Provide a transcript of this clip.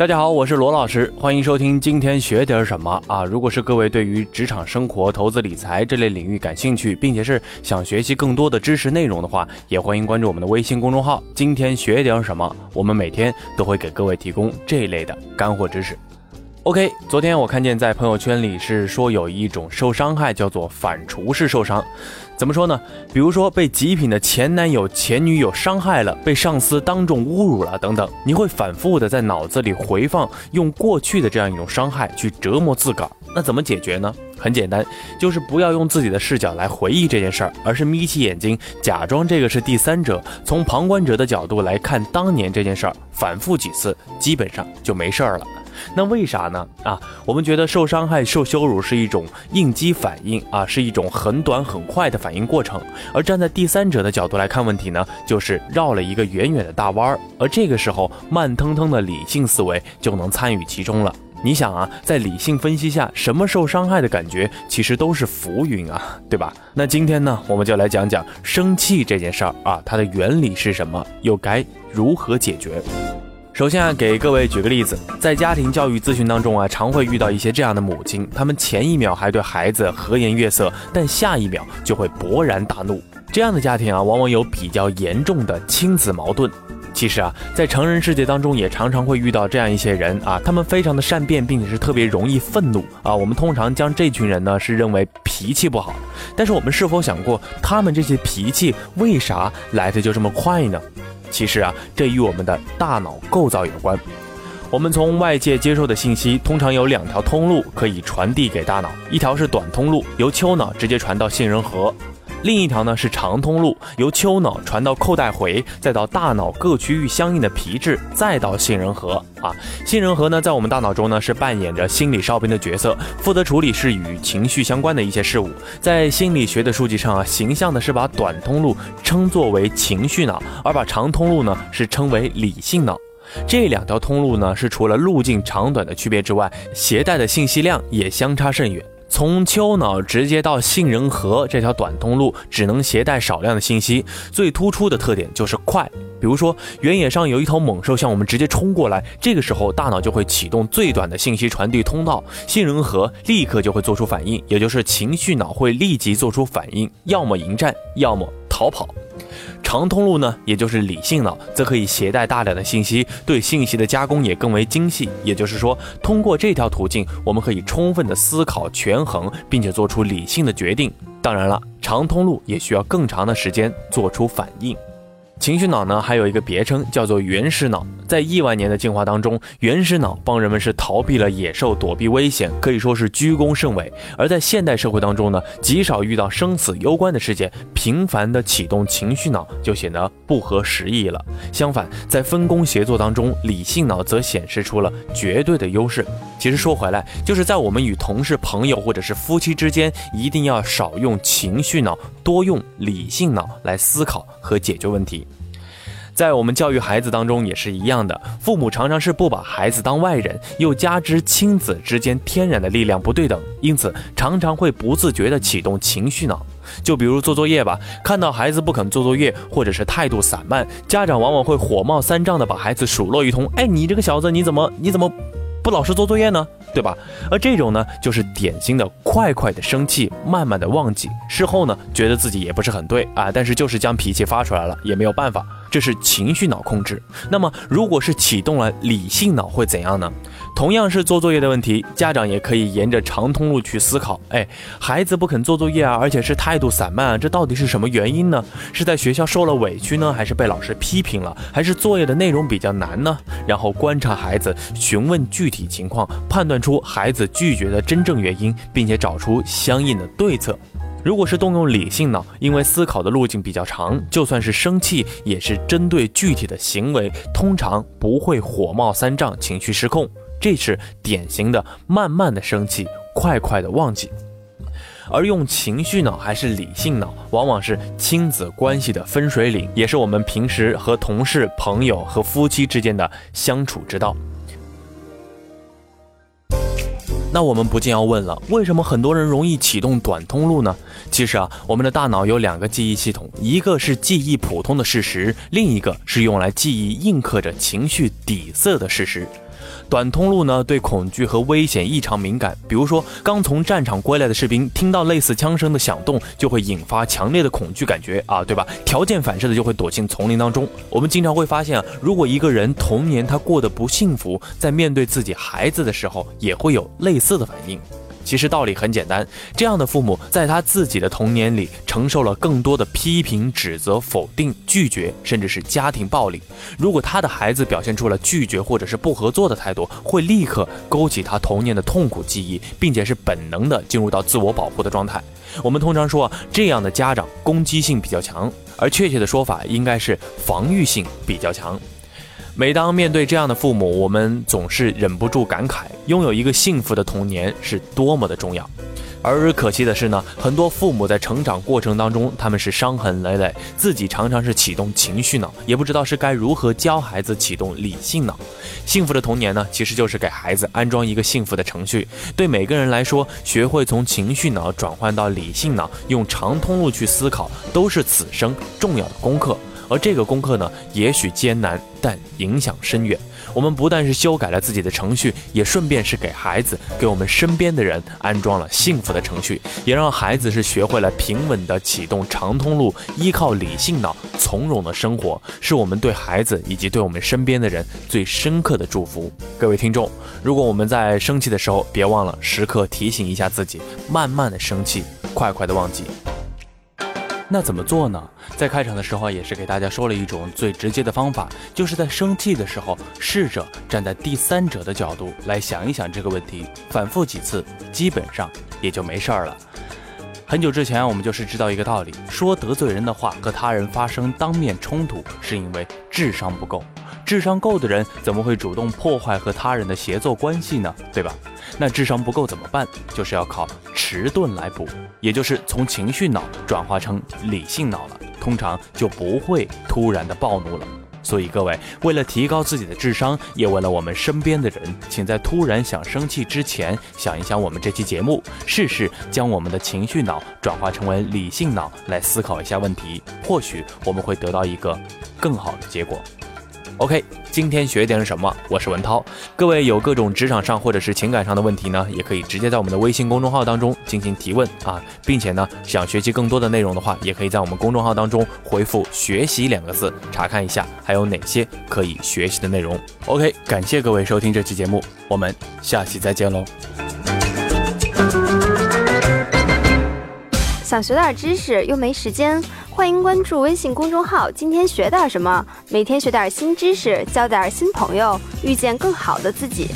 大家好，我是罗老师，欢迎收听今天学点什么啊？如果是各位对于职场生活、投资理财这类领域感兴趣，并且是想学习更多的知识内容的话，也欢迎关注我们的微信公众号。今天学点什么？我们每天都会给各位提供这一类的干货知识。OK，昨天我看见在朋友圈里是说有一种受伤害叫做反刍式受伤，怎么说呢？比如说被极品的前男友、前女友伤害了，被上司当众侮辱了等等，你会反复的在脑子里回放，用过去的这样一种伤害去折磨自个儿。那怎么解决呢？很简单，就是不要用自己的视角来回忆这件事儿，而是眯起眼睛，假装这个是第三者，从旁观者的角度来看当年这件事儿，反复几次，基本上就没事儿了。那为啥呢？啊，我们觉得受伤害、受羞辱是一种应激反应啊，是一种很短很快的反应过程。而站在第三者的角度来看问题呢，就是绕了一个远远的大弯儿。而这个时候，慢腾腾的理性思维就能参与其中了。你想啊，在理性分析下，什么受伤害的感觉其实都是浮云啊，对吧？那今天呢，我们就来讲讲生气这件事儿啊，它的原理是什么，又该如何解决？首先啊，给各位举个例子，在家庭教育咨询当中啊，常会遇到一些这样的母亲，他们前一秒还对孩子和颜悦色，但下一秒就会勃然大怒。这样的家庭啊，往往有比较严重的亲子矛盾。其实啊，在成人世界当中，也常常会遇到这样一些人啊，他们非常的善变，并且是特别容易愤怒啊。我们通常将这群人呢，是认为脾气不好。但是我们是否想过，他们这些脾气为啥来的就这么快呢？其实啊，这与我们的大脑构造有关。我们从外界接受的信息，通常有两条通路可以传递给大脑，一条是短通路，由丘脑直接传到杏仁核。另一条呢是长通路，由丘脑传到扣带回，再到大脑各区域相应的皮质，再到杏仁核啊。杏仁核呢，在我们大脑中呢是扮演着心理哨兵的角色，负责处理是与情绪相关的一些事物。在心理学的书籍上啊，形象的是把短通路称作为情绪脑，而把长通路呢是称为理性脑。这两条通路呢是除了路径长短的区别之外，携带的信息量也相差甚远。从丘脑直接到杏仁核这条短通路，只能携带少量的信息，最突出的特点就是快。比如说，原野上有一头猛兽向我们直接冲过来，这个时候大脑就会启动最短的信息传递通道，杏仁核立刻就会做出反应，也就是情绪脑会立即做出反应，要么迎战，要么逃跑。长通路呢，也就是理性脑，则可以携带大量的信息，对信息的加工也更为精细。也就是说，通过这条途径，我们可以充分的思考、权衡，并且做出理性的决定。当然了，长通路也需要更长的时间做出反应。情绪脑呢，还有一个别称叫做原始脑。在亿万年的进化当中，原始脑帮人们是逃避了野兽，躲避危险，可以说是居功甚伟。而在现代社会当中呢，极少遇到生死攸关的事件，频繁的启动情绪脑就显得不合时宜了。相反，在分工协作当中，理性脑则显示出了绝对的优势。其实说回来，就是在我们与同事、朋友或者是夫妻之间，一定要少用情绪脑，多用理性脑来思考和解决问题。在我们教育孩子当中也是一样的，父母常常是不把孩子当外人，又加之亲子之间天然的力量不对等，因此常常会不自觉地启动情绪脑。就比如做作业吧，看到孩子不肯做作业，或者是态度散漫，家长往往会火冒三丈的把孩子数落一通。哎，你这个小子，你怎么你怎么老师做作业呢？对吧？而这种呢，就是典型的快快的生气，慢慢的忘记，事后呢，觉得自己也不是很对啊，但是就是将脾气发出来了，也没有办法。这是情绪脑控制。那么，如果是启动了理性脑，会怎样呢？同样是做作业的问题，家长也可以沿着长通路去思考。哎，孩子不肯做作业啊，而且是态度散漫啊，这到底是什么原因呢？是在学校受了委屈呢，还是被老师批评了，还是作业的内容比较难呢？然后观察孩子，询问具体情况，判断出孩子拒绝的真正原因，并且找出相应的对策。如果是动用理性脑，因为思考的路径比较长，就算是生气，也是针对具体的行为，通常不会火冒三丈、情绪失控。这是典型的慢慢的生气，快快的忘记。而用情绪脑还是理性脑，往往是亲子关系的分水岭，也是我们平时和同事、朋友和夫妻之间的相处之道。那我们不禁要问了，为什么很多人容易启动短通路呢？其实啊，我们的大脑有两个记忆系统，一个是记忆普通的事实，另一个是用来记忆印刻着情绪底色的事实。短通路呢，对恐惧和危险异常敏感。比如说，刚从战场归来的士兵，听到类似枪声的响动，就会引发强烈的恐惧感觉啊，对吧？条件反射的就会躲进丛林当中。我们经常会发现啊，如果一个人童年他过得不幸福，在面对自己孩子的时候，也会有类似的反应。其实道理很简单，这样的父母在他自己的童年里承受了更多的批评、指责、否定、拒绝，甚至是家庭暴力。如果他的孩子表现出了拒绝或者是不合作的态度，会立刻勾起他童年的痛苦记忆，并且是本能的进入到自我保护的状态。我们通常说，这样的家长攻击性比较强，而确切的说法应该是防御性比较强。每当面对这样的父母，我们总是忍不住感慨，拥有一个幸福的童年是多么的重要。而可惜的是呢，很多父母在成长过程当中，他们是伤痕累累，自己常常是启动情绪脑，也不知道是该如何教孩子启动理性脑。幸福的童年呢，其实就是给孩子安装一个幸福的程序。对每个人来说，学会从情绪脑转换到理性脑，用长通路去思考，都是此生重要的功课。而这个功课呢，也许艰难，但影响深远。我们不但是修改了自己的程序，也顺便是给孩子、给我们身边的人安装了幸福的程序，也让孩子是学会了平稳的启动长通路，依靠理性脑从容的生活，是我们对孩子以及对我们身边的人最深刻的祝福。各位听众，如果我们在生气的时候，别忘了时刻提醒一下自己，慢慢的生气，快快的忘记。那怎么做呢？在开场的时候也是给大家说了一种最直接的方法，就是在生气的时候，试着站在第三者的角度来想一想这个问题，反复几次，基本上也就没事儿了。很久之前，我们就是知道一个道理，说得罪人的话和他人发生当面冲突，是因为智商不够。智商够的人怎么会主动破坏和他人的协作关系呢？对吧？那智商不够怎么办？就是要靠迟钝来补，也就是从情绪脑转化成理性脑了，通常就不会突然的暴怒了。所以各位，为了提高自己的智商，也为了我们身边的人，请在突然想生气之前，想一想我们这期节目，试试将我们的情绪脑转化成为理性脑来思考一下问题，或许我们会得到一个更好的结果。OK，今天学点什么？我是文涛。各位有各种职场上或者是情感上的问题呢，也可以直接在我们的微信公众号当中进行提问啊，并且呢，想学习更多的内容的话，也可以在我们公众号当中回复“学习”两个字，查看一下还有哪些可以学习的内容。OK，感谢各位收听这期节目，我们下期再见喽。想学点知识又没时间。欢迎关注微信公众号，今天学点什么？每天学点新知识，交点新朋友，遇见更好的自己。